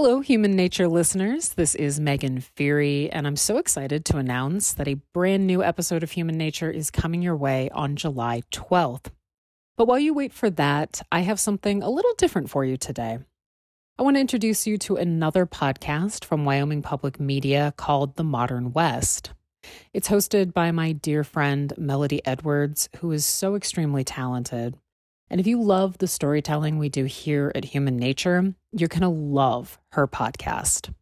Hello, Human Nature listeners. This is Megan Feary, and I'm so excited to announce that a brand new episode of Human Nature is coming your way on July 12th. But while you wait for that, I have something a little different for you today. I want to introduce you to another podcast from Wyoming Public Media called The Modern West. It's hosted by my dear friend Melodie Edwards, who is so extremely talented. And if you love the storytelling we do here at Human Nature, you're going to love her podcast.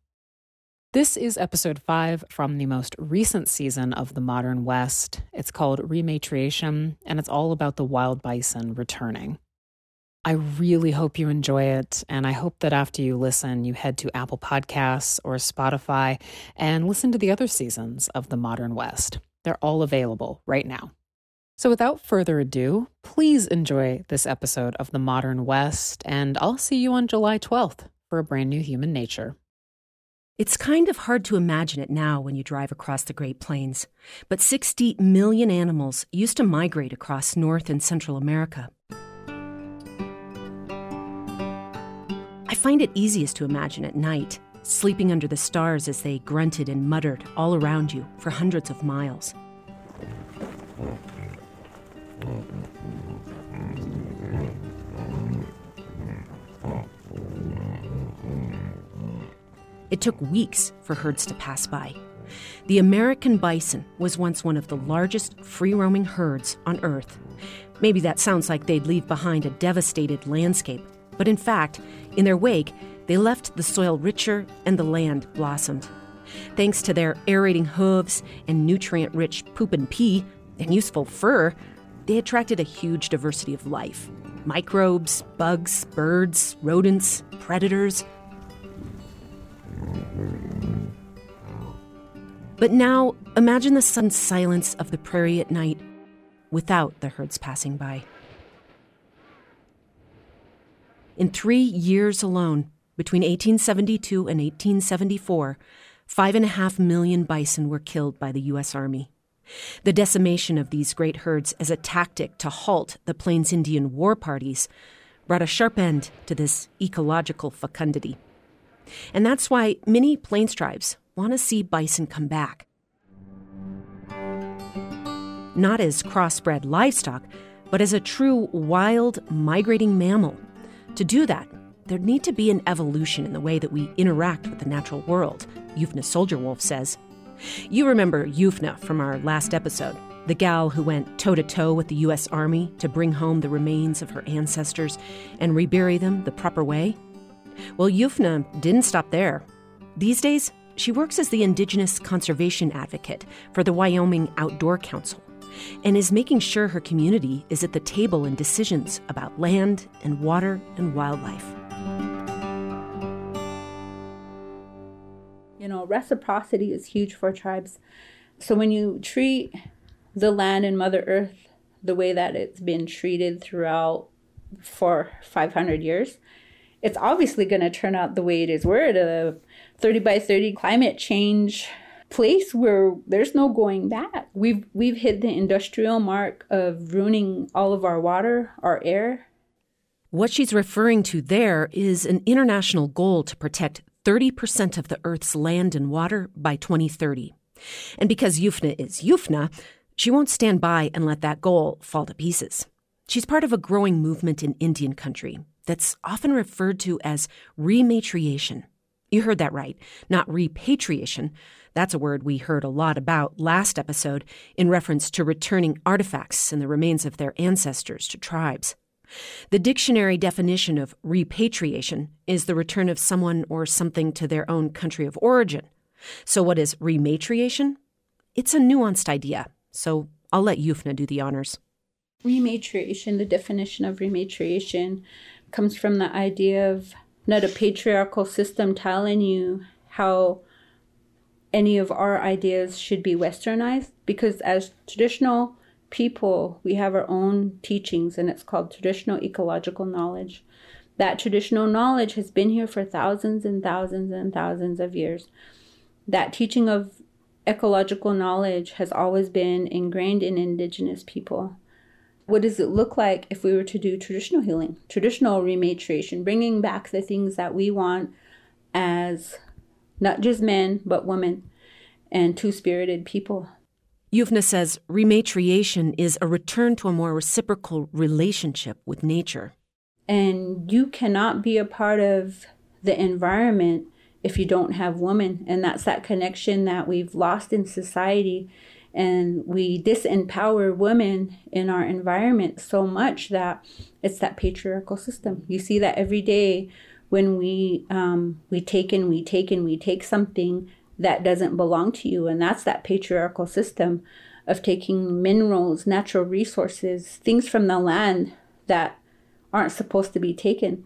This is episode five from the most recent season of The Modern West. It's called Rematriation, and it's all about the wild bison returning. I really hope you enjoy it, and I hope that after you listen, you head to Apple Podcasts or Spotify and listen to the other seasons of The Modern West. They're all available right now. So, without further ado, please enjoy this episode of The Modern West, and I'll see you on July 12th for a brand new Human Nature. It's kind of hard to imagine it now when you drive across the Great Plains, but 60 million animals used to migrate across North and Central America. I find it easiest to imagine at night, sleeping under the stars as they grunted and muttered all around you for hundreds of miles. It took weeks for herds to pass by. The American bison was once one of the largest free roaming herds on Earth. Maybe that sounds like they'd leave behind a devastated landscape, but in fact, in their wake, they left the soil richer and the land blossomed. Thanks to their aerating hooves and nutrient rich poop and pee and useful fur, they attracted a huge diversity of life microbes, bugs, birds, rodents, predators. But now, imagine the sudden silence of the prairie at night without the herds passing by. In three years alone, between 1872 and 1874, five and a half million bison were killed by the U.S. Army. The decimation of these great herds as a tactic to halt the Plains Indian war parties brought a sharp end to this ecological fecundity. And that's why many Plains tribes want to see bison come back. Not as crossbred livestock, but as a true wild migrating mammal. To do that, there'd need to be an evolution in the way that we interact with the natural world, Yufna Soldier Wolf says. You remember Yufna from our last episode, the gal who went toe to toe with the U.S. Army to bring home the remains of her ancestors and rebury them the proper way? Well, Yufna didn't stop there. These days, she works as the Indigenous Conservation Advocate for the Wyoming Outdoor Council and is making sure her community is at the table in decisions about land and water and wildlife. You know, reciprocity is huge for tribes. So when you treat the land and Mother Earth the way that it's been treated throughout for 500 years, it's obviously going to turn out the way it is. We're at a 30 by 30 climate change place where there's no going back. We've we've hit the industrial mark of ruining all of our water, our air. What she's referring to there is an international goal to protect 30% of the Earth's land and water by 2030. And because Yufna is Yufna, she won't stand by and let that goal fall to pieces. She's part of a growing movement in Indian country that's often referred to as rematriation. You heard that right, not repatriation. That's a word we heard a lot about last episode in reference to returning artifacts and the remains of their ancestors to tribes. The dictionary definition of repatriation is the return of someone or something to their own country of origin. So, what is rematriation? It's a nuanced idea, so I'll let Yufna do the honors. Rematriation, the definition of rematriation, comes from the idea of not a patriarchal system telling you how any of our ideas should be westernized, because as traditional people, we have our own teachings, and it's called traditional ecological knowledge. That traditional knowledge has been here for thousands and thousands and thousands of years. That teaching of ecological knowledge has always been ingrained in indigenous people. What does it look like if we were to do traditional healing, traditional rematriation, bringing back the things that we want as not just men, but women and two spirited people. Yufna says rematriation is a return to a more reciprocal relationship with nature. And you cannot be a part of the environment if you don't have women. And that's that connection that we've lost in society. And we disempower women in our environment so much that it's that patriarchal system. You see that every day when we um, we take and we take and we take something that doesn't belong to you. And that's that patriarchal system of taking minerals, natural resources, things from the land that aren't supposed to be taken.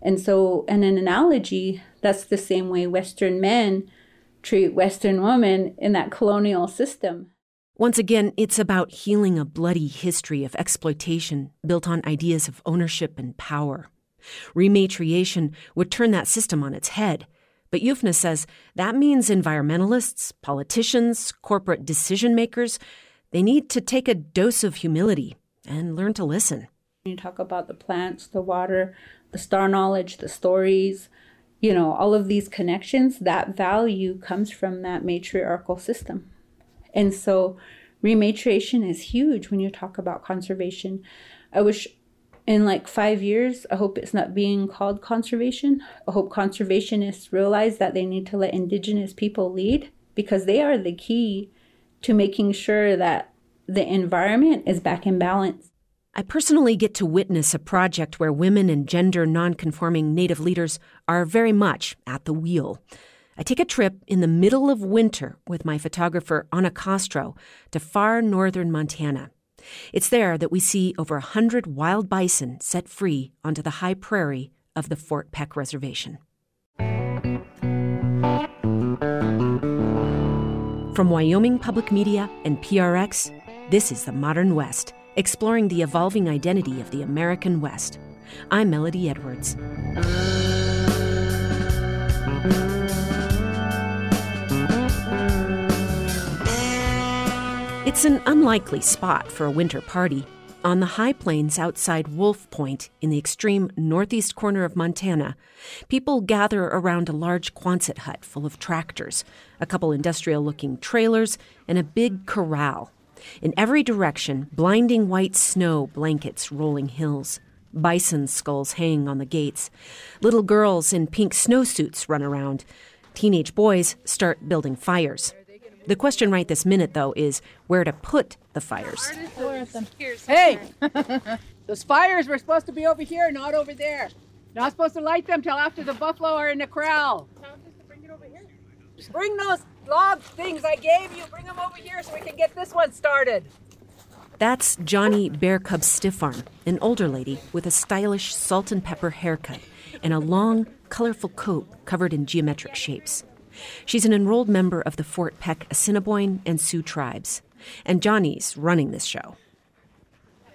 And so, in an analogy, that's the same way Western men treat Western women in that colonial system. Once again, it's about healing a bloody history of exploitation built on ideas of ownership and power. Rematriation would turn that system on its head but Yufna says that means environmentalists, politicians, corporate decision makers, they need to take a dose of humility and learn to listen. You talk about the plants, the water, the star knowledge, the stories, you know, all of these connections, that value comes from that matriarchal system. And so rematriation is huge when you talk about conservation. I wish in like five years, I hope it's not being called conservation. I hope conservationists realize that they need to let Indigenous people lead because they are the key to making sure that the environment is back in balance. I personally get to witness a project where women and gender nonconforming Native leaders are very much at the wheel. I take a trip in the middle of winter with my photographer Anna Castro to far northern Montana it's there that we see over a hundred wild bison set free onto the high prairie of the Fort Peck Reservation. From Wyoming Public Media and PRX, this is The Modern West, exploring the evolving identity of the American West. I'm Melodie Edwards. It's an unlikely spot for a winter party. On the high plains outside Wolf Point, in the extreme northeast corner of Montana, people gather around a large Quonset hut full of tractors, a couple industrial looking trailers, and a big corral. In every direction, blinding white snow blankets rolling hills. Bison skulls hang on the gates. Little girls in pink snowsuits run around. Teenage boys start building fires. The question right this minute, though, is where to put the fires. Hey! Those fires were supposed to be over here, not over there. Not supposed to light them till after the buffalo are in the corral. Just bring those log things I gave you, bring them over here so we can get this one started. That's Johnny Bear Cub Stiffarm, an older lady with a stylish salt and pepper haircut and a long, colorful coat covered in geometric shapes. She's an enrolled member of the Fort Peck Assiniboine and Sioux tribes. And Johnny's running this show.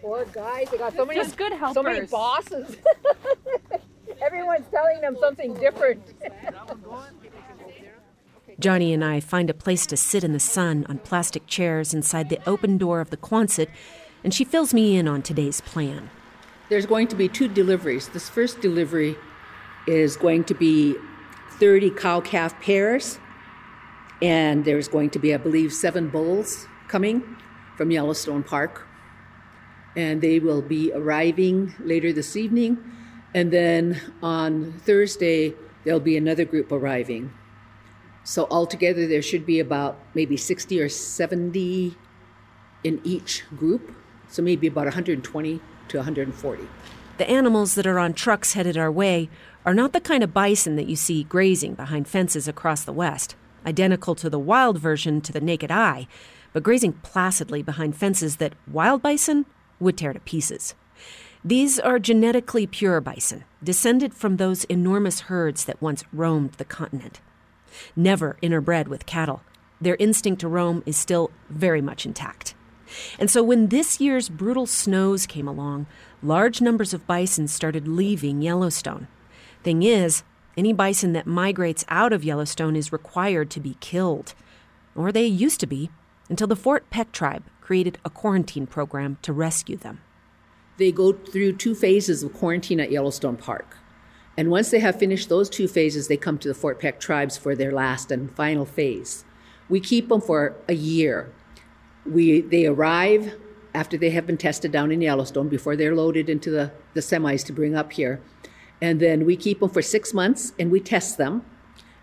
Poor guys, they got so many Just good helpers. So many bosses. Everyone's telling them something different. Johnny and I find a place to sit in the sun on plastic chairs inside the open door of the Quonset, and she fills me in on today's plan. There's going to be two deliveries. This first delivery is going to be 30 cow calf pairs, and there's going to be, I believe, seven bulls coming from Yellowstone Park. And they will be arriving later this evening. And then on Thursday, there'll be another group arriving. So altogether, there should be about maybe 60 or 70 in each group. So maybe about 120 to 140. The animals that are on trucks headed our way are not the kind of bison that you see grazing behind fences across the West, identical to the wild version to the naked eye, but grazing placidly behind fences that wild bison would tear to pieces. These are genetically pure bison, descended from those enormous herds that once roamed the continent. Never interbred with cattle, their instinct to roam is still very much intact. And so when this year's brutal snows came along, large numbers of bison started leaving Yellowstone. Thing is, any bison that migrates out of Yellowstone is required to be killed. Or they used to be, until the Fort Peck tribe created a quarantine program to rescue them. They go through two phases of quarantine at Yellowstone Park. And once they have finished those two phases, they come to the Fort Peck tribes for their last and final phase. We keep them for a year. We, they arrive after they have been tested down in Yellowstone before they're loaded into the, the semis to bring up here. And then we keep them for six months and we test them.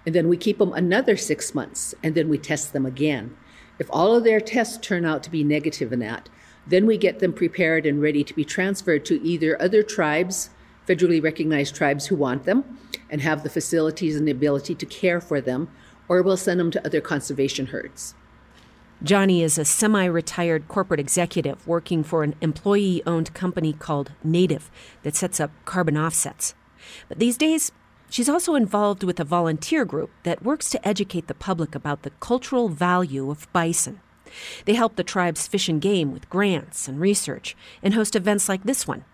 And then we keep them another six months and then we test them again. If all of their tests turn out to be negative in that, then we get them prepared and ready to be transferred to either other tribes, federally recognized tribes who want them and have the facilities and the ability to care for them, or we'll send them to other conservation herds. Johnny is a semi retired corporate executive working for an employee owned company called Native that sets up carbon offsets. But these days, she's also involved with a volunteer group that works to educate the public about the cultural value of bison. They help the tribe's fish and game with grants and research and host events like this one.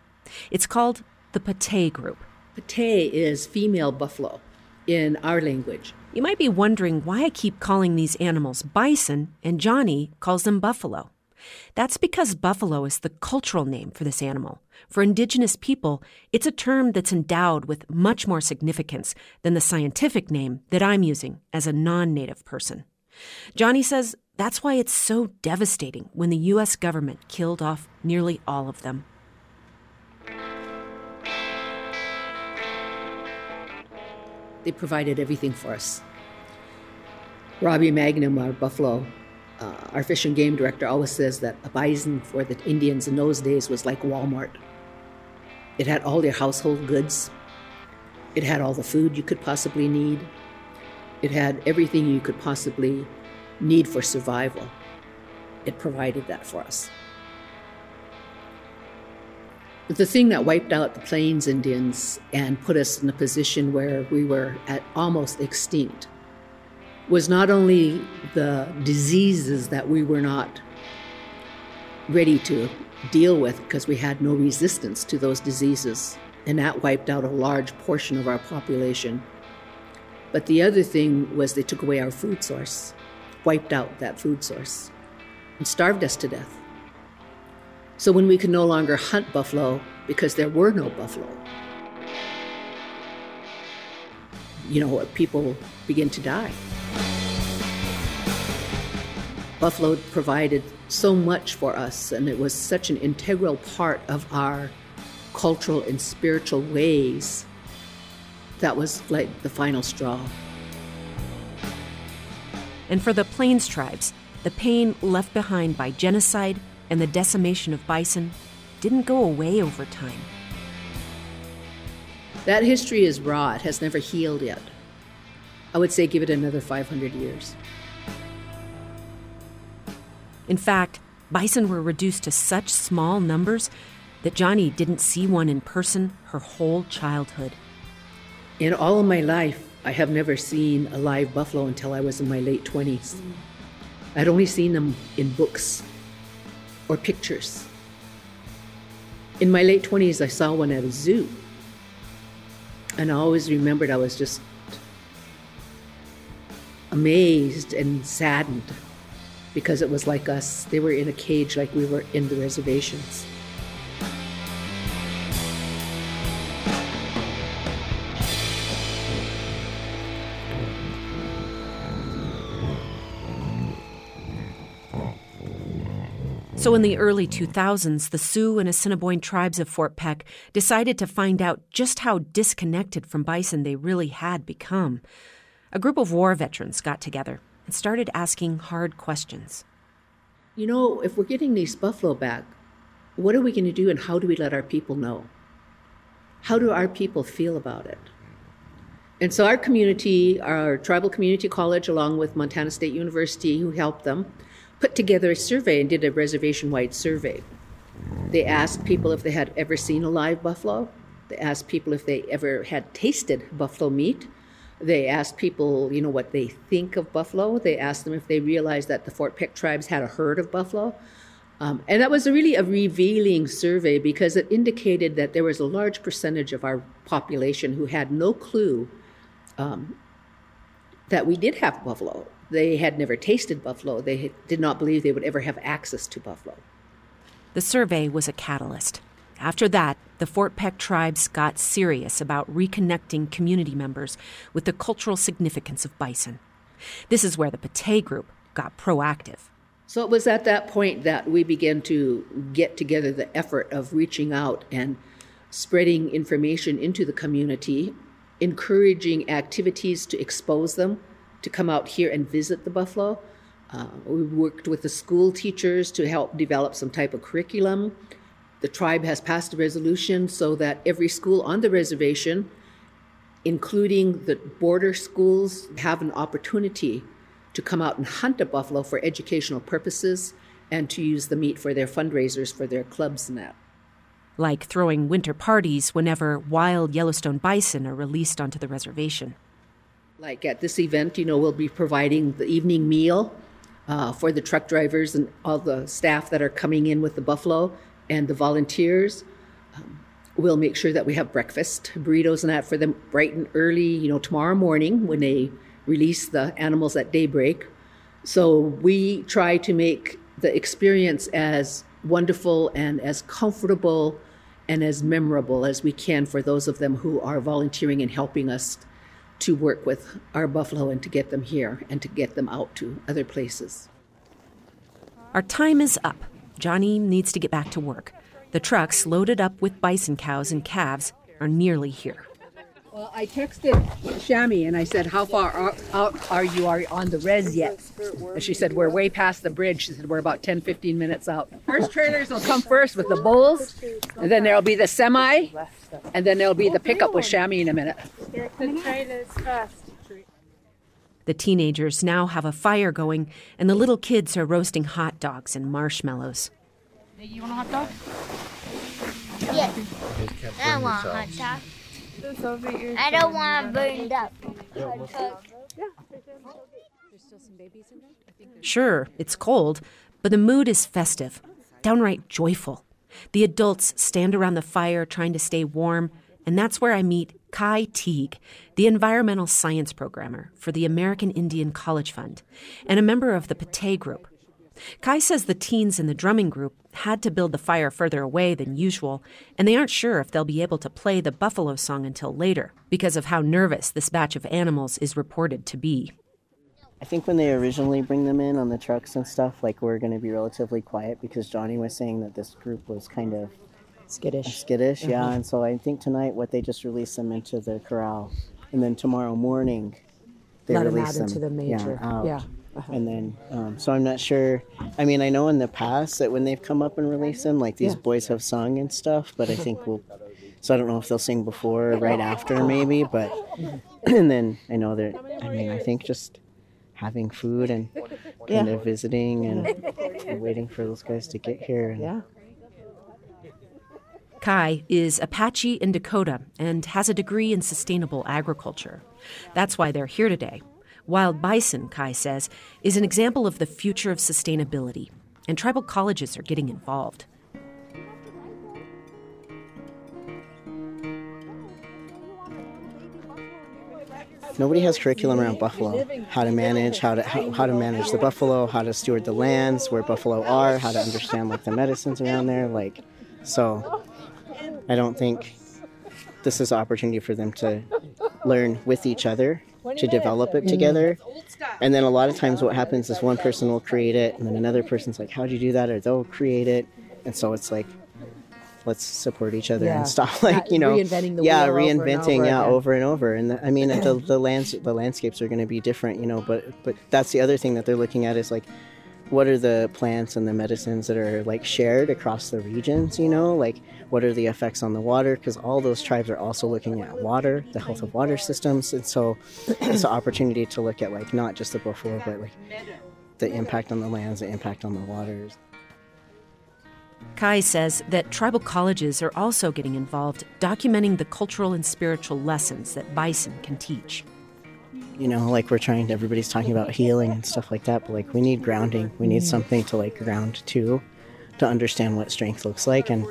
It's called the Pate Group. Pate is female buffalo in our language. You might be wondering why I keep calling these animals bison and Johnny calls them buffalo. That's because buffalo is the cultural name for this animal. For indigenous people, it's a term that's endowed with much more significance than the scientific name that I'm using as a non native person. Johnny says that's why it's so devastating when the U.S. government killed off nearly all of them. They provided everything for us. Robbie Magnan, our buffalo, uh, our fish and game director, always says that a bison for the Indians in those days was like Walmart. It had all your household goods, it had all the food you could possibly need, it had everything you could possibly need for survival. It provided that for us. But the thing that wiped out the Plains Indians and put us in a position where we were at almost extinct was not only the diseases that we were not ready to deal with because we had no resistance to those diseases, and that wiped out a large portion of our population. But the other thing was they took away our food source, wiped out that food source, and starved us to death. So when we could no longer hunt buffalo because there were no buffalo, you know, people begin to die. Buffalo provided so much for us, and it was such an integral part of our cultural and spiritual ways. That was like the final straw. And for the Plains tribes, the pain left behind by genocide and the decimation of bison didn't go away over time. That history is raw, it has never healed yet. I would say give it another 500 years. In fact, bison were reduced to such small numbers that Johnny didn't see one in person her whole childhood. In all of my life, I have never seen a live buffalo until I was in my late 20s. I'd only seen them in books or pictures. In my late 20s, I saw one at a zoo. And I always remembered I was just amazed and saddened because it was like us. They were in a cage like we were in the reservations. So, in the early 2000s, the Sioux and Assiniboine tribes of Fort Peck decided to find out just how disconnected from bison they really had become. A group of war veterans got together and started asking hard questions. You know, if we're getting these buffalo back, what are we going to do and how do we let our people know? How do our people feel about it? And so, our community, our tribal community college, along with Montana State University, who helped them, put together a survey and did a reservation wide survey. They asked people if they had ever seen a live buffalo. They asked people if they ever had tasted buffalo meat. They asked people, you know, what they think of buffalo. They asked them if they realized that the Fort Peck tribes had a herd of buffalo. Um, and that was a really a revealing survey because it indicated that there was a large percentage of our population who had no clue um, that we did have buffalo. They had never tasted buffalo. They did not believe they would ever have access to buffalo. The survey was a catalyst. After that, the Fort Peck tribes got serious about reconnecting community members with the cultural significance of bison. This is where the Pate group got proactive. So it was at that point that we began to get together the effort of reaching out and spreading information into the community, encouraging activities to expose them to come out here and visit the buffalo. Uh, we worked with the school teachers to help develop some type of curriculum. The tribe has passed a resolution so that every school on the reservation, including the border schools, have an opportunity to come out and hunt a buffalo for educational purposes and to use the meat for their fundraisers for their clubs and that. Like throwing winter parties whenever wild Yellowstone bison are released onto the reservation. Like at this event, you know, we'll be providing the evening meal uh, for the truck drivers and all the staff that are coming in with the buffalo and the volunteers. Um, we'll make sure that we have breakfast, burritos, and that for them bright and early, you know, tomorrow morning when they release the animals at daybreak. So we try to make the experience as wonderful and as comfortable and as memorable as we can for those of them who are volunteering and helping us to work with our buffalo and to get them here and to get them out to other places. Our time is up. Johnny needs to get back to work. The trucks loaded up with bison cows and calves are nearly here. Well, I texted Shami and I said, "How far out are you are on the res yet?" And she said, "We're way past the bridge." She said, "We're about 10, 15 minutes out." First trailers will come first with the bulls, and then there'll be the semi, and then there'll be the pickup with Shami in a minute. The trailers first. The teenagers now have a fire going, and the little kids are roasting hot dogs and marshmallows. You want a hot dog? Yeah. I want a hot dog. I don't want it burned up. Sure, it's cold, but the mood is festive, downright joyful. The adults stand around the fire trying to stay warm, and that's where I meet Kai Teague, the environmental science programmer for the American Indian College Fund, and a member of the Pate group. Kai says the teens in the drumming group had to build the fire further away than usual, and they aren't sure if they'll be able to play the buffalo song until later because of how nervous this batch of animals is reported to be. I think when they originally bring them in on the trucks and stuff, like we're going to be relatively quiet because Johnny was saying that this group was kind of skittish. Skittish, yeah. Mm-hmm. And so I think tonight what they just released them into the corral, and then tomorrow morning they Let them release out them into the major. Yeah, out. Yeah. Uh-huh. And then, um, so I'm not sure. I mean, I know in the past that when they've come up and released them, like these Yeah. boys have sung and stuff, but I think we'll. So I don't know if they'll sing before or right after, maybe. But and then I know that. I mean, I think just having food and kind of visiting and, and waiting for those guys to get here. And, Yeah. Kai is Apache in Dakota and has a degree in sustainable agriculture. That's why they're here today. Wild bison, Kai says, is an example of the future of sustainability, and tribal colleges are getting involved. nobody has curriculum around buffalo how to manage how to how, how to manage the buffalo how to steward the lands where buffalo are how to understand like the medicines around there like so i don't think this is an opportunity for them to learn with each other to develop it mm-hmm. together. And then a lot of times what happens is one person will create it and then another person's like how'd you do that? Or they'll create it. And so it's like let's support each other Yeah. and stop like you know. Reinventing the yeah wheel over and reinventing over yeah again. over and over. And the, i mean the, the lands the landscapes are going to be different you know but but that's the other thing that they're looking at is like what are the plants and the medicines that are like shared across the regions you know? Like what are the effects on the water? Because all those tribes are also looking at water the health of water systems. And so it's an opportunity to look at like not just the buffalo but like the impact on the lands the impact on the waters. Kai says that tribal colleges are also getting involved documenting the cultural and spiritual lessons that bison can teach. You know like we're trying to everybody's talking about healing and stuff like that but like we need grounding. We need mm-hmm. something to like ground to to understand what strength looks like. And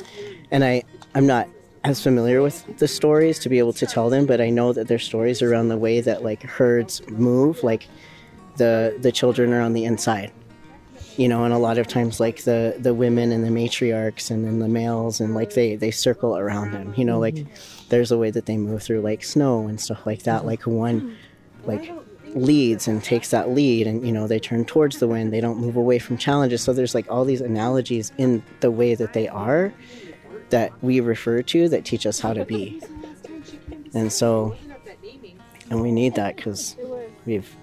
and i i'm not as familiar with the stories to be able to tell them but i know that there's stories around the way that like herds move like the the children are on the inside you know and a lot of times like the the women and the matriarchs and then the males and like they they circle around them you know like mm-hmm. there's a way that they move through like snow and stuff like that mm-hmm. like one like leads and takes that lead and you know they turn towards the wind they don't move away from challenges. So there's like all these analogies in the way that they are that we refer to that teach us how to be. And so and we need that because we've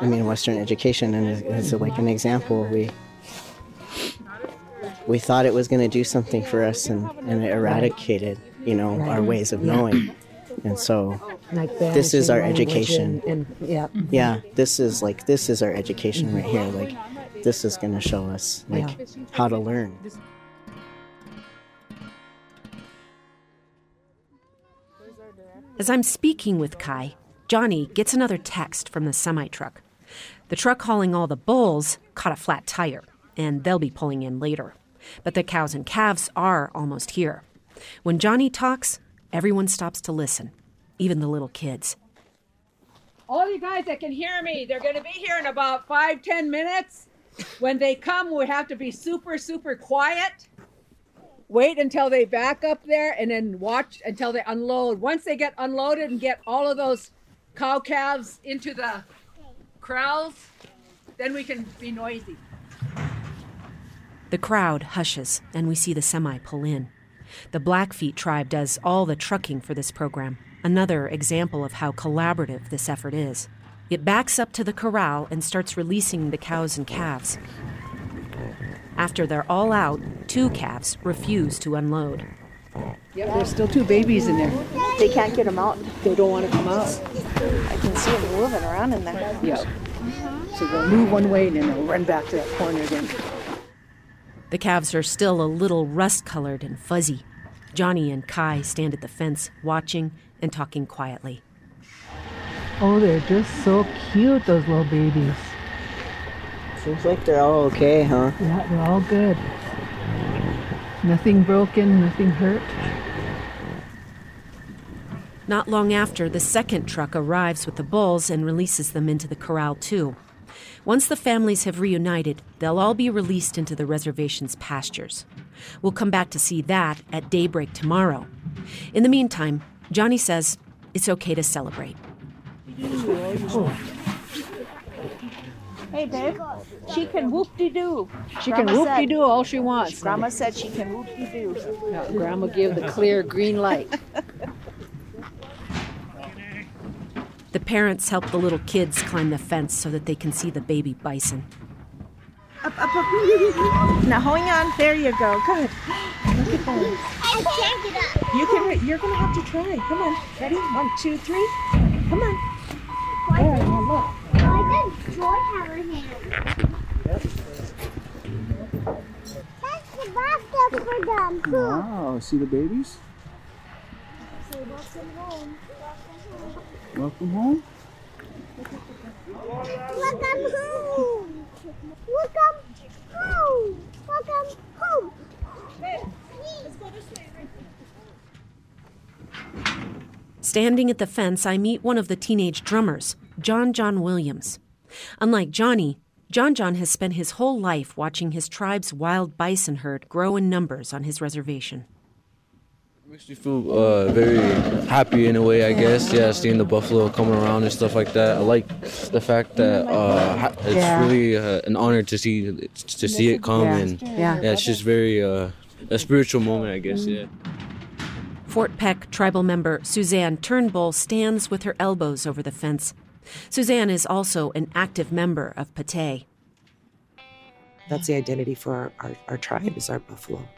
i mean western education and it's like an example. We we thought it was going to do something for us and, and it eradicated you know our ways of knowing. And so Like This is our education. And, and yeah. Mm-hmm. yeah this is like this is our education right here like this is going to show us like how to learn As I'm speaking with Kai, Johnny gets another text from the semi truck. The truck hauling all the bulls caught a flat tire, and they'll be pulling in later. But the cows and calves are almost here. When Johnny talks, everyone stops to listen, even the little kids. All you guys that can hear me, they're going to be here in about five, ten minutes. When they come, we have to be super, super quiet. Wait until they back up there and then watch until they unload. Once they get unloaded and get all of those cow calves into the corrals, then we can be noisy. The crowd hushes, and we see the semi pull in. The Blackfeet tribe does all the trucking for this program, another example of how collaborative this effort is. It backs up to the corral and starts releasing the cows and calves. After they're all out, two calves refuse to unload. Yep, there's still two babies in there. They can't get them out. They don't want to come out. I can see them moving around in there. Yep. So they'll move one way and then they'll run back to that corner again. The calves are still a little rust colored and fuzzy. Johnny and Kai stand at the fence, watching and talking quietly. Oh, they're just so cute, those little babies. seems like they're all okay huh Yeah, they're all good. Nothing broken, nothing hurt. Not long after, the second truck arrives with the bulls and releases them into the corral, too. Once the families have reunited, they'll all be released into the reservation's pastures. We'll come back to see that at daybreak tomorrow. In the meantime, Johnny says it's okay to celebrate. Hey, babe. She can whoop-de-doo. She can whoop de doo all she wants. Grandma said she can whoop-de-doo. Yeah, Grandma gave the clear green light. The parents help the little kids climb the fence so that they can see the baby bison. Up, up, up. Now, hang on. There you go. Good. Look at that. I can't get up. You can. You're gonna have to try. Come on. Ready? One, two, three. Come on. Why does Joy have her hand? That's the bathtub for them. Poop. Wow, see the babies? So welcome home. Welcome home. Welcome home. Welcome home. Welcome home. Welcome home! Standing at the fence, I meet one of the teenage drummers, John John Williams. Unlike Johnny, John John has spent his whole life watching his tribe's wild bison herd grow in numbers on his reservation. Makes me feel uh, very happy in a way, I guess. Yeah, seeing the buffalo coming around and stuff like that. I like the fact that uh, it's Yeah. really uh, an honor to see to see it come, Yeah. and Yeah. yeah, it's just very uh, a spiritual moment, I guess. Yeah. Fort Peck tribal member Suzanne Turnbull stands with her elbows over the fence. Suzanne is also an active member of Pate. That's the identity for our, our, our tribe is our buffalo.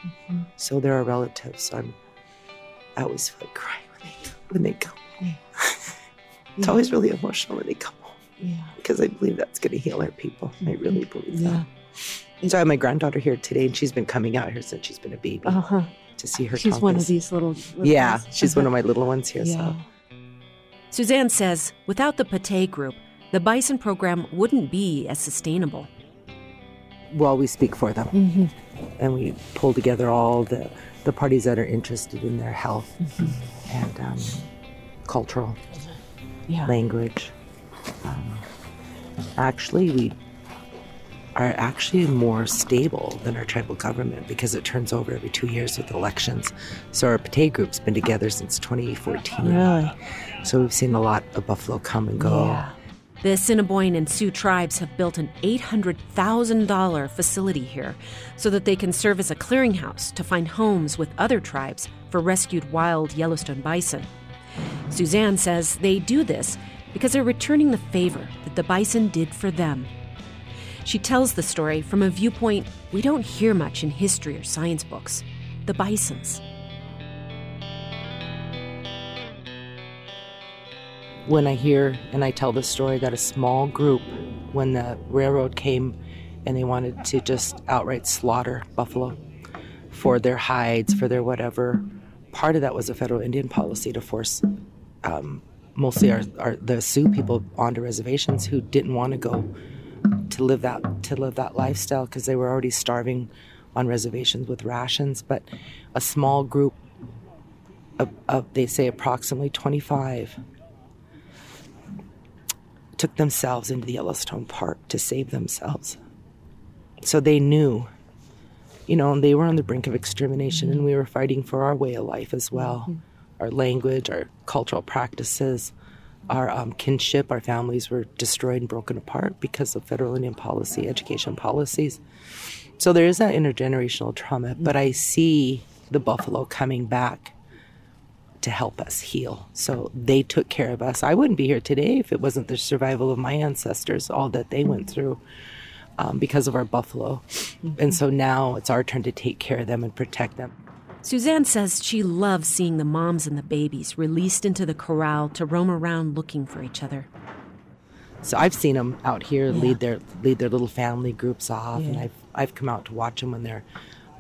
So they're our relatives. So I'm, I always feel like crying when they, when they come home. it's always really emotional when they come home Yeah. because I believe that's going to heal our people. I really believe that. And so I have my granddaughter here today, and she's been coming out here since she's been a baby Uh huh. to see her. She's one of these little. little Yeah, guys. she's one of my little ones here. Yeah. So Suzanne says without the Pate group, the bison program wouldn't be as sustainable. Well, we speak for them, Mhm. and we pull together all the the parties that are interested in their health and um, cultural Yeah. language. Um, actually, we are actually more stable than our tribal government because it turns over every two years with elections. So our Pate group's been together since 2014. Really? So we've seen a lot of buffalo come and go. Yeah. The Assiniboine and Sioux tribes have built an $800,000 facility here so that they can serve as a clearinghouse to find homes with other tribes for rescued wild Yellowstone bison. Suzanne says they do this because they're returning the favor that the bison did for them. She tells the story from a viewpoint we don't hear much in history or science books the bisons. When I hear and I tell the story that a small group, when the railroad came and they wanted to just outright slaughter buffalo for their hides, for their whatever, part of that was a federal Indian policy to force um, mostly our, our the Sioux people onto reservations who didn't want to go to live that to live that lifestyle because they were already starving on reservations with rations. But a small group of, of they say approximately 25 took themselves into the Yellowstone Park to save themselves. So they knew, you know, they were on the brink of extermination, and we were fighting for our way of life as well our language, our cultural practices, our um, kinship. Our families were destroyed and broken apart because of federal Indian policy, education policies. So there is that intergenerational trauma, but I see the buffalo coming back to help us heal. So they took care of us. I wouldn't be here today if it wasn't the survival of my ancestors, all that they went through um, because of our buffalo. And so now it's our turn to take care of them and protect them. Suzanne says she loves seeing the moms and the babies released into the corral to roam around looking for each other. So I've seen them out here lead their lead their little family groups off, and I've I've come out to watch them when they're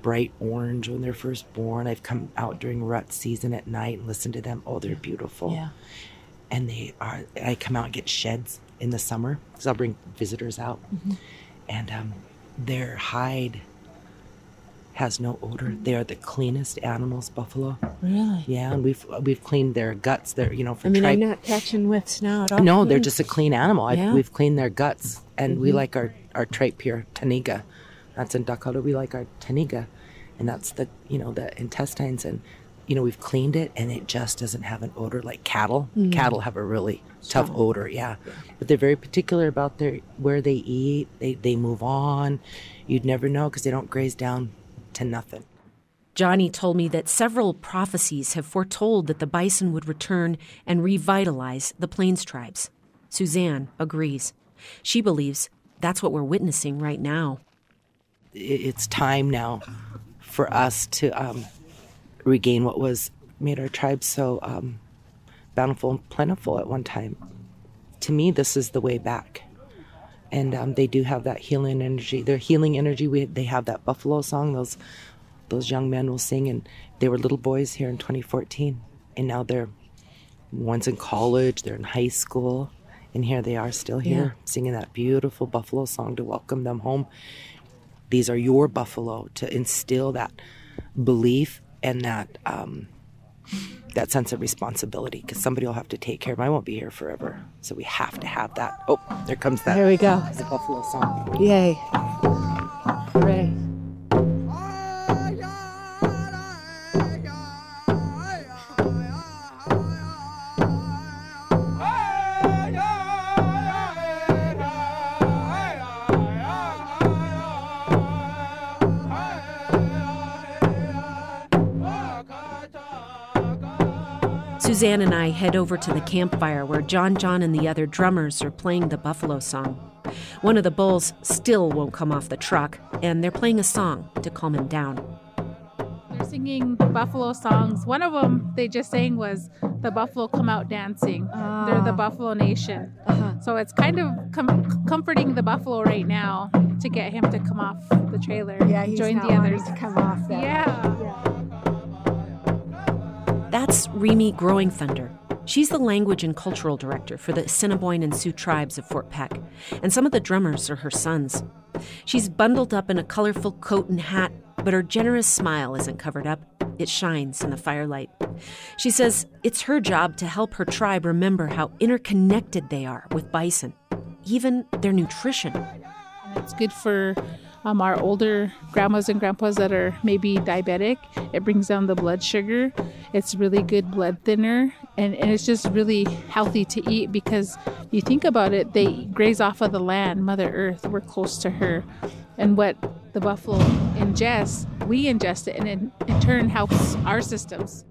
bright orange when they're first born. I've come out during rut season at night and listen to them. Oh, they're beautiful. Yeah. And they are. I come out and get sheds in the summer because I'll bring visitors out, and um, their hide has no odor. They are the cleanest animals, buffalo. Really? Yeah, and we've we've cleaned their guts. They're you know for I mean, tri- I'm not catching whiffs now at all. no, they're just a clean animal. I've, Yeah. We've cleaned their guts, and we Mhm. like our our tripe here, taniga. That's in Dakota. We like our taniga, and that's the you know the intestines, and you know we've cleaned it, and it just doesn't have an odor like cattle. Mhm. Cattle have a really tough Strong. odor, yeah. But they're very particular about their where they eat. They they move on. You'd never know because they don't graze down to nothing. Johnny told me that several prophecies have foretold that the bison would return and revitalize the Plains tribes. Suzanne agrees. She believes that's what we're witnessing right now. It's time now for us to um, regain what was made our tribe so um, bountiful and plentiful at one time. To me, this is the way back. And um, they do have that healing energy. Their healing energy. We, they have that buffalo song. Those those young men will sing, and they were little boys here in 2014, and now they're one's in college, they're in high school, and here they are still here singing that beautiful buffalo song to welcome them home these are your buffalo to instill that belief and that um, that sense of responsibility because somebody will have to take care of them. I won't be here forever, so we have to have that. Oh, there comes that. There we go. The buffalo song. Yay. Hooray. Suzanne and I head over to the campfire where John John and the other drummers are playing the buffalo song. One of the bulls still won't come off the truck, and they're playing a song to calm him down. They're singing buffalo songs. One of them they just sang was "The Buffalo Come Out Dancing." They're the ah. Buffalo Nation, uh-huh. so it's kind of com- comforting the buffalo right now to get him to come off the trailer. Yeah, he's join not the others to come off that. Yeah. That's Remy Growing Thunder. She's the language and cultural director for the Assiniboine and Sioux tribes of Fort Peck, and some of the drummers are her sons. She's bundled up in a colorful coat and hat, but her generous smile isn't covered up. It shines in the firelight. She says it's her job to help her tribe remember how interconnected they are with bison, even their nutrition. It's good for um, our older grandmas and grandpas that are maybe diabetic. It brings down the blood sugar. It's really good blood thinner, and, and it's just really healthy to eat because you think about it, they graze off of the land, Mother Earth. We're close to her. And what the buffalo ingests, we ingest it, and in, in turn helps our systems.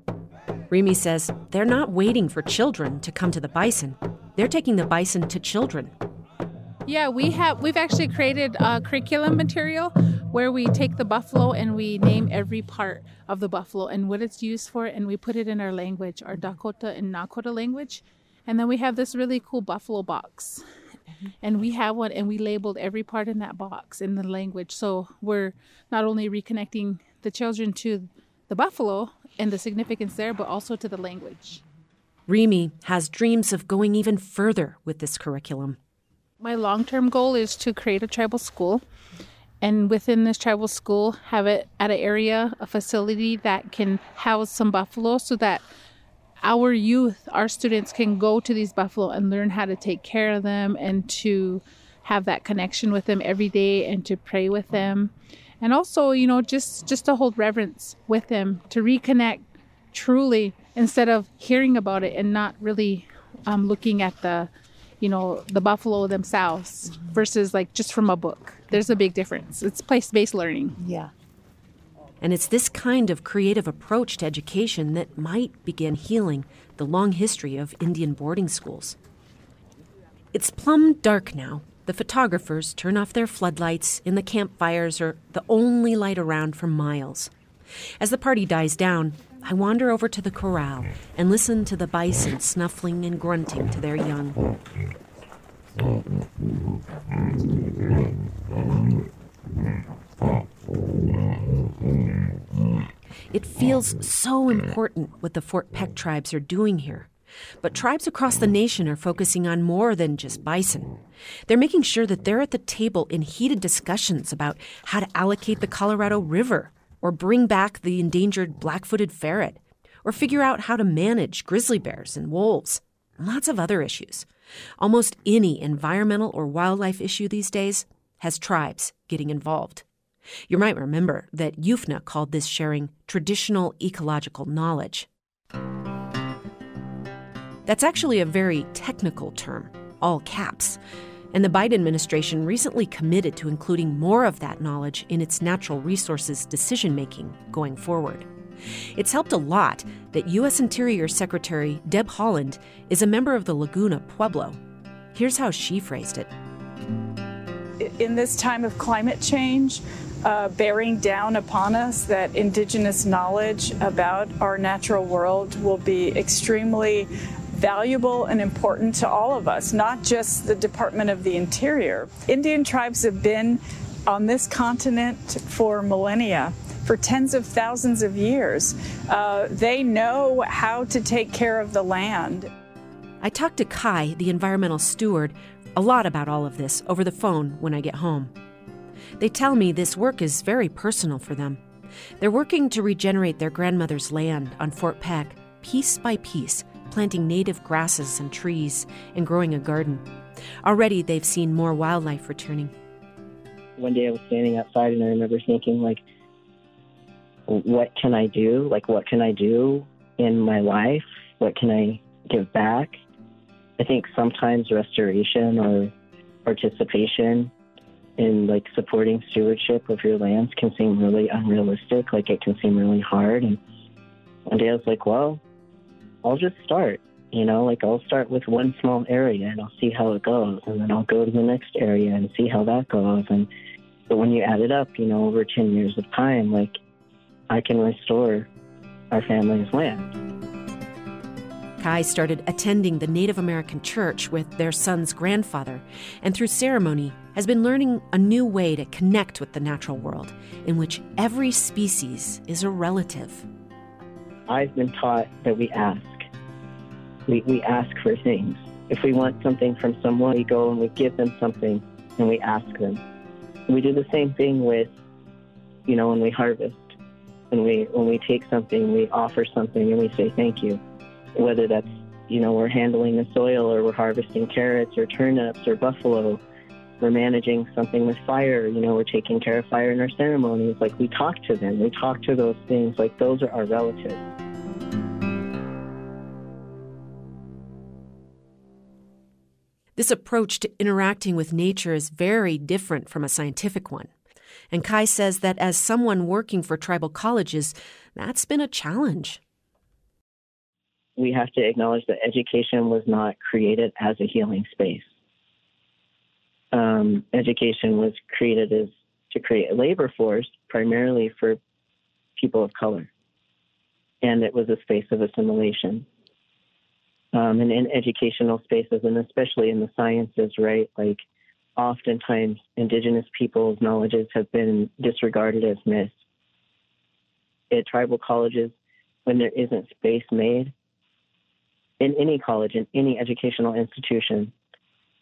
Remy says they're not waiting for children to come to the bison. They're taking the bison to children. Yeah, we have we've actually created a curriculum material where we take the buffalo and we name every part of the buffalo and what it's used for and we put it in our language, our Dakota and Nakota language. And then we have this really cool buffalo box. Mm-hmm. And we have one and we labeled every part in that box in the language. So we're not only reconnecting the children to the buffalo and the significance there, but also to the language. Remy has dreams of going even further with this curriculum. My long term goal is to create a tribal school and within this tribal school have it at an area, a facility that can house some buffalo so that our youth, our students can go to these buffalo and learn how to take care of them and to have that connection with them every day and to pray with them. And also, you know, just just to hold reverence with them, to reconnect truly instead of hearing about it and not really um, looking at the you know, the buffalo themselves versus like just from a book. There's a big difference. It's place based learning. Yeah. And it's this kind of creative approach to education that might begin healing the long history of Indian boarding schools. It's plumb dark now. The photographers turn off their floodlights, and the campfires are the only light around for miles. As the party dies down, I wander over to the corral and listen to the bison snuffling and grunting to their young. It feels so important what the Fort Peck tribes are doing here. But tribes across the nation are focusing on more than just bison. They're making sure that they're at the table in heated discussions about how to allocate the Colorado River or bring back the endangered black footed ferret, or figure out how to manage grizzly bears and wolves, and lots of other issues. Almost any environmental or wildlife issue these days has tribes getting involved. You might remember that UFNA called this sharing traditional ecological knowledge. That's actually a very technical term, all caps. And the Biden administration recently committed to including more of that knowledge in its natural resources decision making going forward. It's helped a lot that U.S. Interior Secretary Deb Haaland is a member of the Laguna Pueblo. Here's how she phrased it. In this time of climate change, uh, bearing down upon us that indigenous knowledge about our natural world will be extremely valuable and important to all of us, not just the Department of the Interior. Indian tribes have been on this continent for millennia. For tens of thousands of years. Uh, they know how to take care of the land. I talked to Kai, the environmental steward, a lot about all of this over the phone when I get home. They tell me this work is very personal for them. They're working to regenerate their grandmother's land on Fort Peck piece by piece planting native grasses and trees, and growing a garden. Already they've seen more wildlife returning. One day I was standing outside and I remember thinking, like, what can I do? Like, what can I do in my life? What can I give back? I think sometimes restoration or participation in like supporting stewardship of your lands can seem really unrealistic. Like it can seem really hard. And one day I was like, well, I'll just start. You know, like I'll start with one small area and I'll see how it goes, and then I'll go to the next area and see how that goes. And but when you add it up, you know, over 10 years of time, like I can restore our family's land. Kai started attending the Native American church with their son's grandfather, and through ceremony has been learning a new way to connect with the natural world, in which every species is a relative. I've been taught that we ask. We, we ask for things. If we want something from someone, we go and we give them something and we ask them. We do the same thing with, you know, when we harvest. When we when we take something, we offer something and we say thank you. Whether that's you know we're handling the soil or we're harvesting carrots or turnips or buffalo, we're managing something with fire, you know, we're taking care of fire in our ceremonies. Like we talk to them, we talk to those things. Like those are our relatives. This approach to interacting with nature is very different from a scientific one. And Kai says that as someone working for tribal colleges, that's been a challenge. We have to acknowledge that education was not created as a healing space. Um, education was created as to create a labor force primarily for people of color. And it was a space of assimilation um, and in educational spaces, and especially in the sciences, right? Like, oftentimes, indigenous people's knowledges have been disregarded as myths. At tribal colleges, when there isn't space made, in any college, in any educational institution,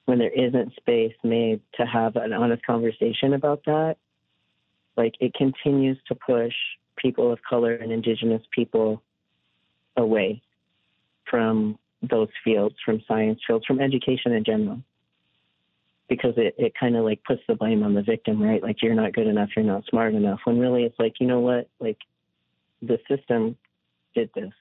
when there isn't space made to have an honest conversation about that, like it continues to push people of color and indigenous people away from those fields, from science fields, from education in general. Because it, it kind of like puts the blame on the victim, right? Like you're not good enough, you're not smart enough. When really it's like, you know what? Like the system did this.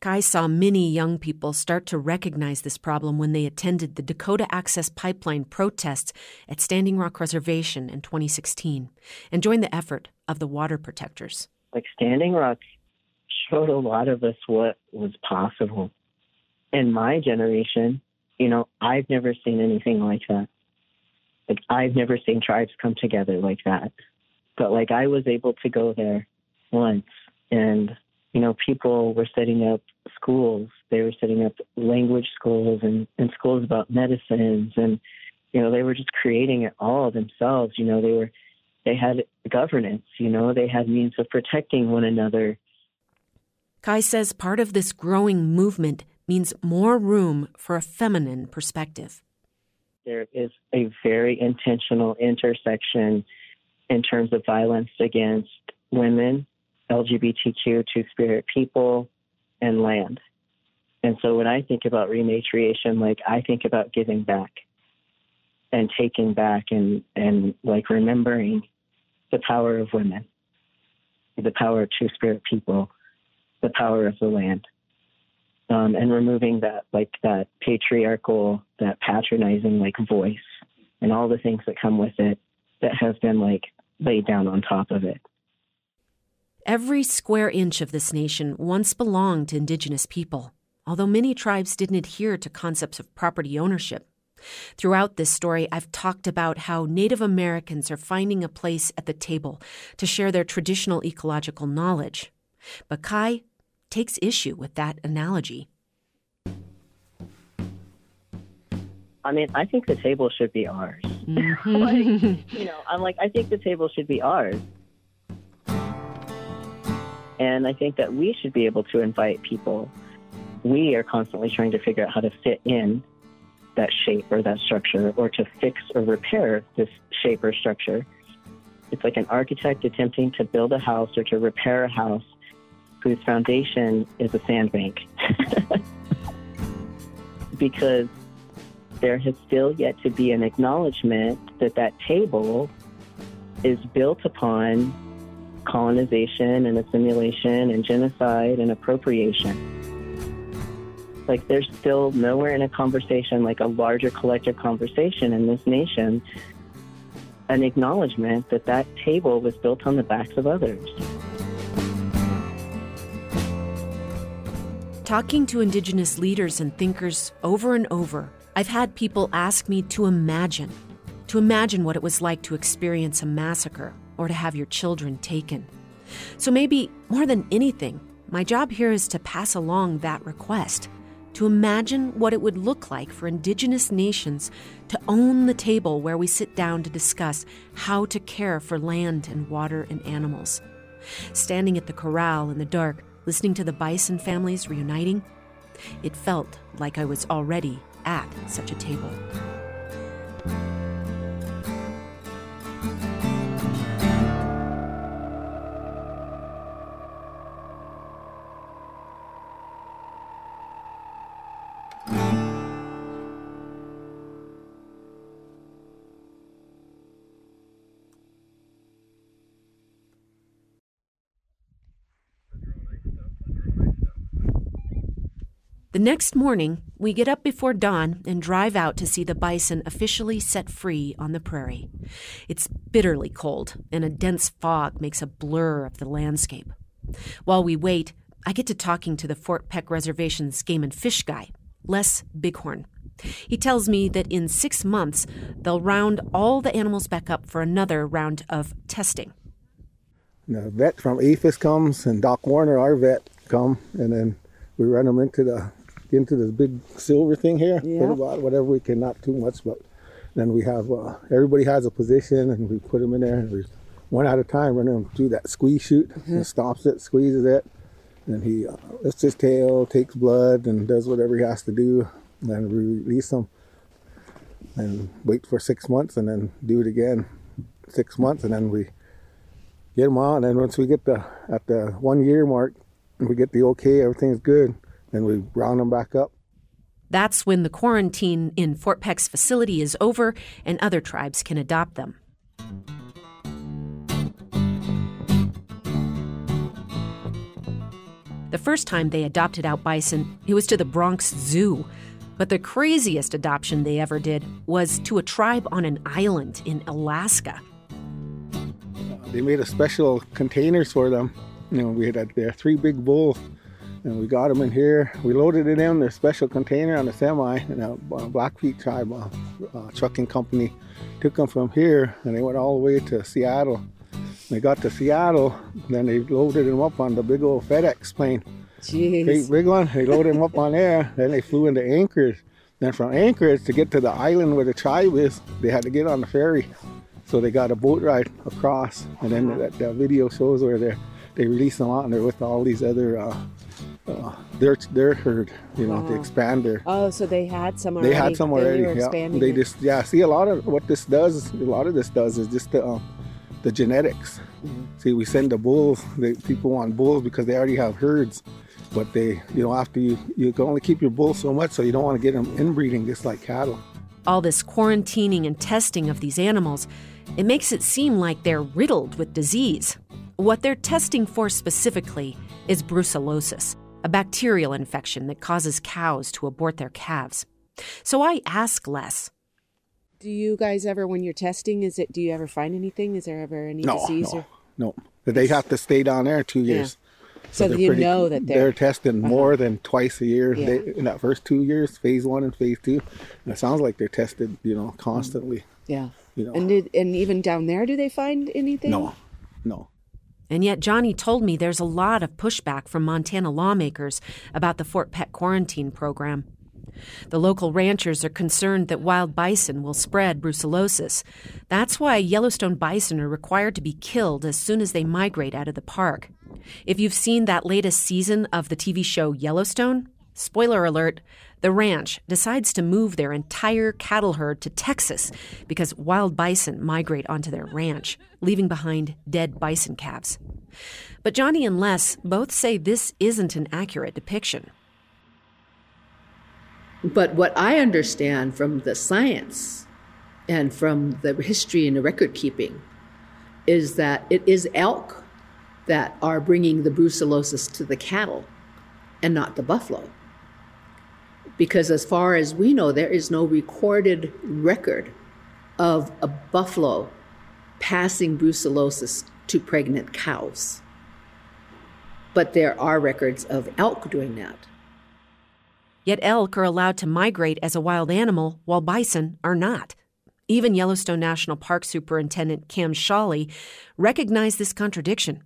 Kai saw many young people start to recognize this problem when they attended the Dakota Access Pipeline protests at Standing Rock Reservation in 2016 and joined the effort of the water protectors. Like Standing Rock showed a lot of us what was possible. In my generation, you know, I've never seen anything like that. Like, I've never seen tribes come together like that. But, like, I was able to go there once, and, you know, people were setting up schools. They were setting up language schools and, and schools about medicines. And, you know, they were just creating it all themselves. You know, they were, they had governance, you know, they had means of protecting one another Kai says part of this growing movement means more room for a feminine perspective. There is a very intentional intersection in terms of violence against women, LGBTQ, two spirit people, and land. And so when I think about rematriation, like I think about giving back and taking back and, and like remembering the power of women, the power of two spirit people, the power of the land. Um, and removing that like that patriarchal, that patronizing like voice and all the things that come with it that has been like laid down on top of it. Every square inch of this nation once belonged to indigenous people, although many tribes didn't adhere to concepts of property ownership. Throughout this story, I've talked about how Native Americans are finding a place at the table to share their traditional ecological knowledge. But Kai takes issue with that analogy. I mean, I think the table should be ours. Mm-hmm. like, you know, I'm like, I think the table should be ours. And I think that we should be able to invite people. We are constantly trying to figure out how to fit in that shape or that structure or to fix or repair this shape or structure. It's like an architect attempting to build a house or to repair a house whose foundation is a sandbank. because there has still yet to be an acknowledgement that that table is built upon colonization and assimilation and genocide and appropriation. Like, there's still nowhere in a conversation, like a larger collective conversation in this nation, an acknowledgement that that table was built on the backs of others. Talking to Indigenous leaders and thinkers over and over, I've had people ask me to imagine, to imagine what it was like to experience a massacre or to have your children taken. So maybe, more than anything, my job here is to pass along that request to imagine what it would look like for Indigenous nations to own the table where we sit down to discuss how to care for land and water and animals. Standing at the corral in the dark, listening to the bison families reuniting, it felt like I was already at such a table. The next morning, we get up before dawn and drive out to see the bison officially set free on the prairie. It's bitterly cold, and a dense fog makes a blur of the landscape. While we wait, I get to talking to the Fort Peck Reservation's game and fish guy, Les Bighorn. He tells me that in six months, they'll round all the animals back up for another round of testing. The vet from APHIS comes, and Doc Warner, our vet, come, and then we run them into the into this big silver thing here. Yeah. About whatever we can, not too much, but then we have uh, everybody has a position, and we put them in there, and we one at a time run them through that squeeze chute, and stops it, squeezes it, and he uh, lifts his tail, takes blood, and does whatever he has to do, and then we release them, and wait for six months, and then do it again, six months, and then we get them out, and then once we get the at the one year mark, we get the okay, everything's good, then we round them back up. That's when the quarantine in Fort Peck's facility is over and other tribes can adopt them. The first time they adopted out bison, it was to the Bronx Zoo. But the craziest adoption they ever did was to a tribe on an island in Alaska. They made a special containers for them. You know, we had uh, there three big bulls, and we got them in here. We loaded it in their special container on a semi, and a Blackfeet tribe uh, uh, trucking company took them from here, and they went all the way to Seattle. They got to Seattle, then they loaded them up on the big old FedEx plane. Jeez. Great big one. They loaded them up on there. Then they flew into Anchorage. Then from Anchorage to get to the island where the tribe is, they had to get on the ferry. So they got a boat ride across, and then that, that video shows where they they release them out and they're with all these other uh, uh, their their herd, you know, to Wow. expand their. Oh, so they had some already. They had some already. They yeah. They it. just yeah. See, a lot of what this does, a lot of this does is just the um, the genetics. Mm-hmm. See, we send the bulls. They, people want bulls because they already have herds, but they, you know, after you you can only keep your bulls so much, so you don't want to get them inbreeding just like cattle. All this quarantining and testing of these animals, it makes it seem like they're riddled with disease. What they're testing for specifically is brucellosis, a bacterial infection that causes cows to abort their calves. So I ask Les, Do you guys ever, when you're testing, is it? Do you ever find anything? Is there ever any No, disease? no, Or, no. But they have to stay down there two years. Yeah. years. So they're you know that they're- testing uh-huh. more than twice a year. Yeah. They, in that first two years, phase one and phase two, and it sounds like they're tested, you know, mm. constantly. yeah. You know, And did, and even down there, do they find anything? no, no. And yet, Johnny told me there's a lot of pushback from Montana lawmakers about the Fort Peck quarantine program. The local ranchers are concerned that wild bison will spread brucellosis. That's why Yellowstone bison are required to be killed as soon as they migrate out of the park. If you've seen that latest season of the TV show Yellowstone, spoiler alert, the ranch decides to move their entire cattle herd to Texas because wild bison migrate onto their ranch, leaving behind dead bison calves. But Johnny and Les both say this isn't an accurate depiction. But what I understand from the science and from the history and the record keeping is that it is elk that are bringing the brucellosis to the cattle and not the buffalo. Because as far as we know, there is no recorded record of a buffalo passing brucellosis to pregnant cows. But there are records of elk doing that. Yet elk are allowed to migrate as a wild animal, while bison are not. Even Yellowstone National Park Superintendent Cam Sholly recognized this contradiction.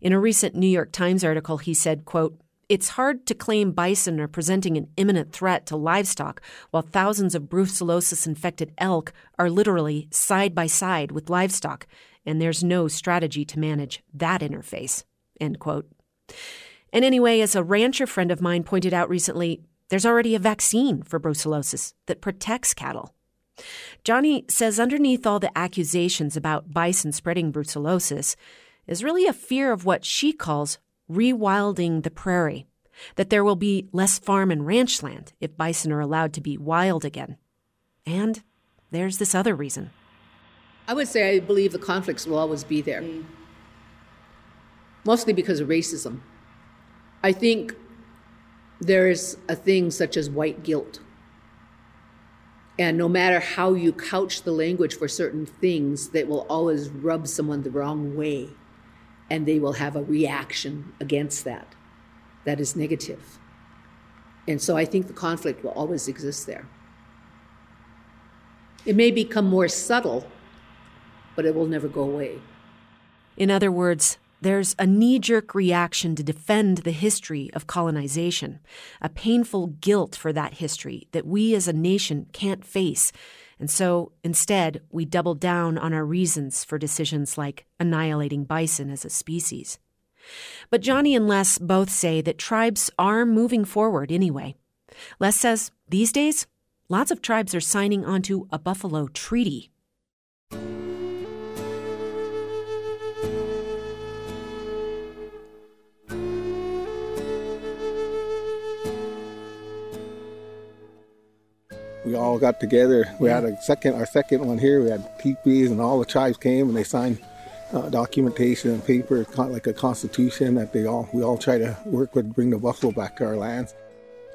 In a recent New York Times article, he said, quote, it's hard to claim bison are presenting an imminent threat to livestock while thousands of brucellosis infected elk are literally side by side with livestock, and there's no strategy to manage that interface. End quote. And anyway, as a rancher friend of mine pointed out recently, there's already a vaccine for brucellosis that protects cattle. Johnny says underneath all the accusations about bison spreading brucellosis is really a fear of what she calls rewilding the prairie, that there will be less farm and ranch land if bison are allowed to be wild again. And there's this other reason. I would say I believe the conflicts will always be there, mostly because of racism. I think there is a thing such as white guilt. And no matter how you couch the language for certain things, that will always rub someone the wrong way. And they will have a reaction against that that is negative. And so I think the conflict will always exist there. It may become more subtle, but it will never go away. In other words, there's a knee jerk reaction to defend the history of colonization, a painful guilt for that history that we as a nation can't face. And so instead, we double down on our reasons for decisions like annihilating bison as a species. But Johnny and Les both say that tribes are moving forward anyway. Les says these days, lots of tribes are signing onto a buffalo treaty. We all got together. We had a second, our second one here. We had teepees, and all the tribes came and they signed uh, documentation and paper, like a constitution that they all we all try to work with, bring the buffalo back to our lands.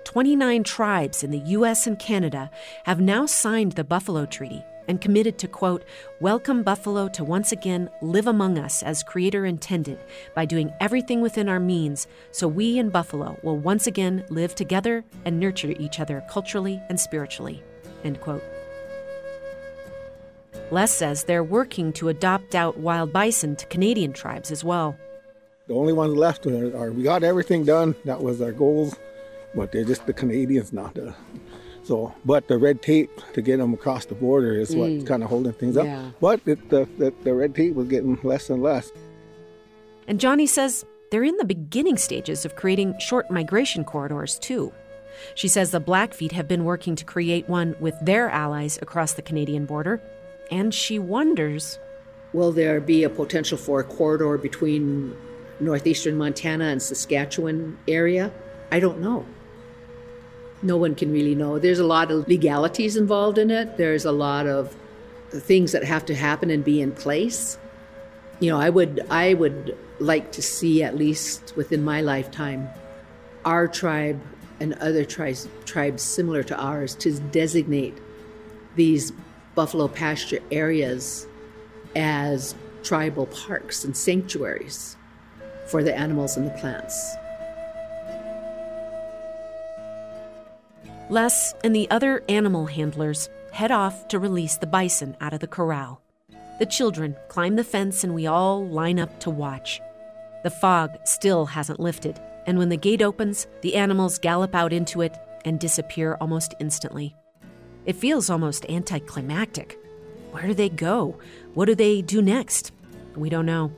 29 tribes in the U.S. and Canada have now signed the Buffalo Treaty and committed to, quote, welcome Buffalo to once again live among us as Creator intended by doing everything within our means so we and Buffalo will once again live together and nurture each other culturally and spiritually, end quote. Les says they're working to adopt out wild bison to Canadian tribes as well. The only ones left are, are we got everything done. That was our goals, but they're just the Canadians now. The, so, but the red tape to get them across the border is what's Mm. kind of holding things Yeah. up. But it, the, the the red tape was getting less and less. And Johnny says they're in the beginning stages of creating short migration corridors, too. She says the Blackfeet have been working to create one with their allies across the Canadian border, and she wonders Will there be a potential for a corridor between northeastern Montana and Saskatchewan area? I don't know. No one can really know. There's a lot of legalities involved in it. There's a lot of things that have to happen and be in place. You know, I would I would like to see at least within my lifetime our tribe and other tribes tribes similar to ours to designate these buffalo pasture areas as tribal parks and sanctuaries for the animals and the plants. Les and the other animal handlers head off to release the bison out of the corral. The children climb the fence and we all line up to watch. The fog still hasn't lifted, and when the gate opens, the animals gallop out into it and disappear almost instantly. It feels almost anticlimactic. Where do they go? What do they do next? We don't know.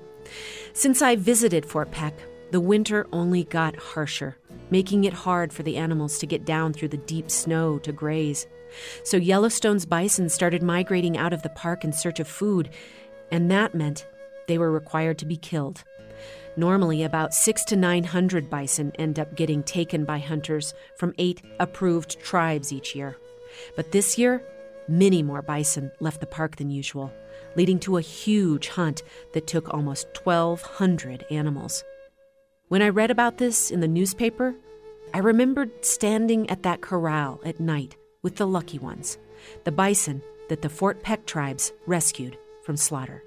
Since I visited Fort Peck, the winter only got harsher, making it hard for the animals to get down through the deep snow to graze. So Yellowstone's bison started migrating out of the park in search of food, and that meant they were required to be killed. Normally, about six to nine hundred bison end up getting taken by hunters from eight approved tribes each year. But this year, many more bison left the park than usual, leading to a huge hunt that took almost 1,200 animals. When I read about this in the newspaper, I remembered standing at that corral at night with the lucky ones, the bison that the Fort Peck tribes rescued from slaughter.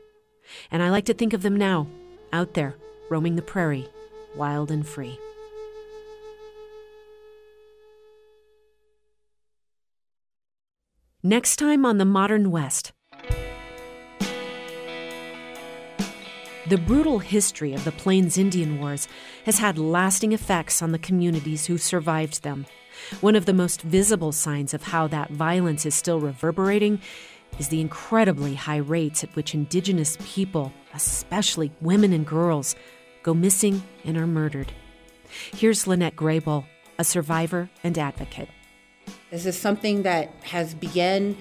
And I like to think of them now, out there, roaming the prairie, wild and free. Next time on the Modern West. The brutal history of the Plains Indian Wars has had lasting effects on the communities who survived them. One of the most visible signs of how that violence is still reverberating is the incredibly high rates at which Indigenous people, especially women and girls, go missing and are murdered. Here's Lynnette Grey Bull, a survivor and advocate. This is something that has begun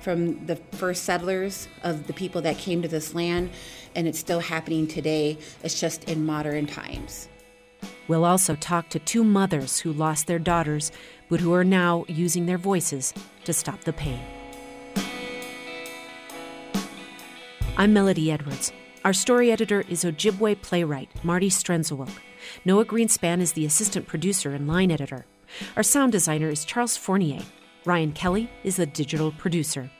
from the first settlers of the people that came to this land, and it's still happening today. It's just in modern times. We'll also talk to two mothers who lost their daughters, but who are now using their voices to stop the pain. I'm Melodie Edwards. Our story editor is Ojibwe playwright Marty Strenzowilk. Noah Greenspan is the assistant producer and line editor. Our sound designer is Charles Fournier. Ryan Kelly is the digital producer.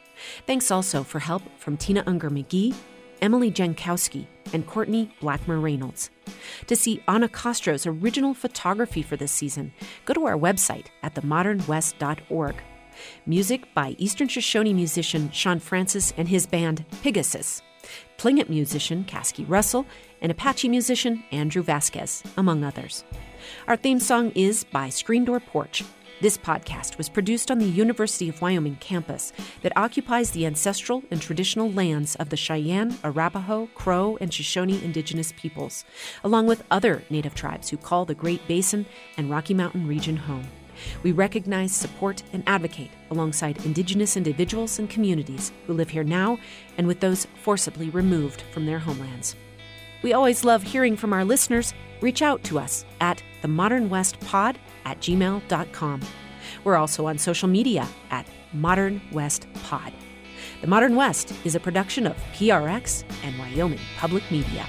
Thanks also for help from Tina Unger McGee, Emily Jankowski, and Courtney Blackmer Reynolds. To see Anna Castro's original photography for this season, go to our website at themodernwest.org. Music by Eastern Shoshone musician Sean Francis and his band Pegasus, Tlingit musician Caskey Russell, and Apache musician Andrew Vasquez, among others. Our theme song is by Screen Door Porch. This podcast was produced on the University of Wyoming campus that occupies the ancestral and traditional lands of the Cheyenne, Arapaho, Crow, and Shoshone indigenous peoples, along with other native tribes who call the Great Basin and Rocky Mountain region home. We recognize, support, and advocate alongside Indigenous individuals and communities who live here now and with those forcibly removed from their homelands. We always love hearing from our listeners. Reach out to us at themodernwestpod at gmail.com. We're also on social media at Modern West Pod. The Modern West is a production of PRX and Wyoming Public Media.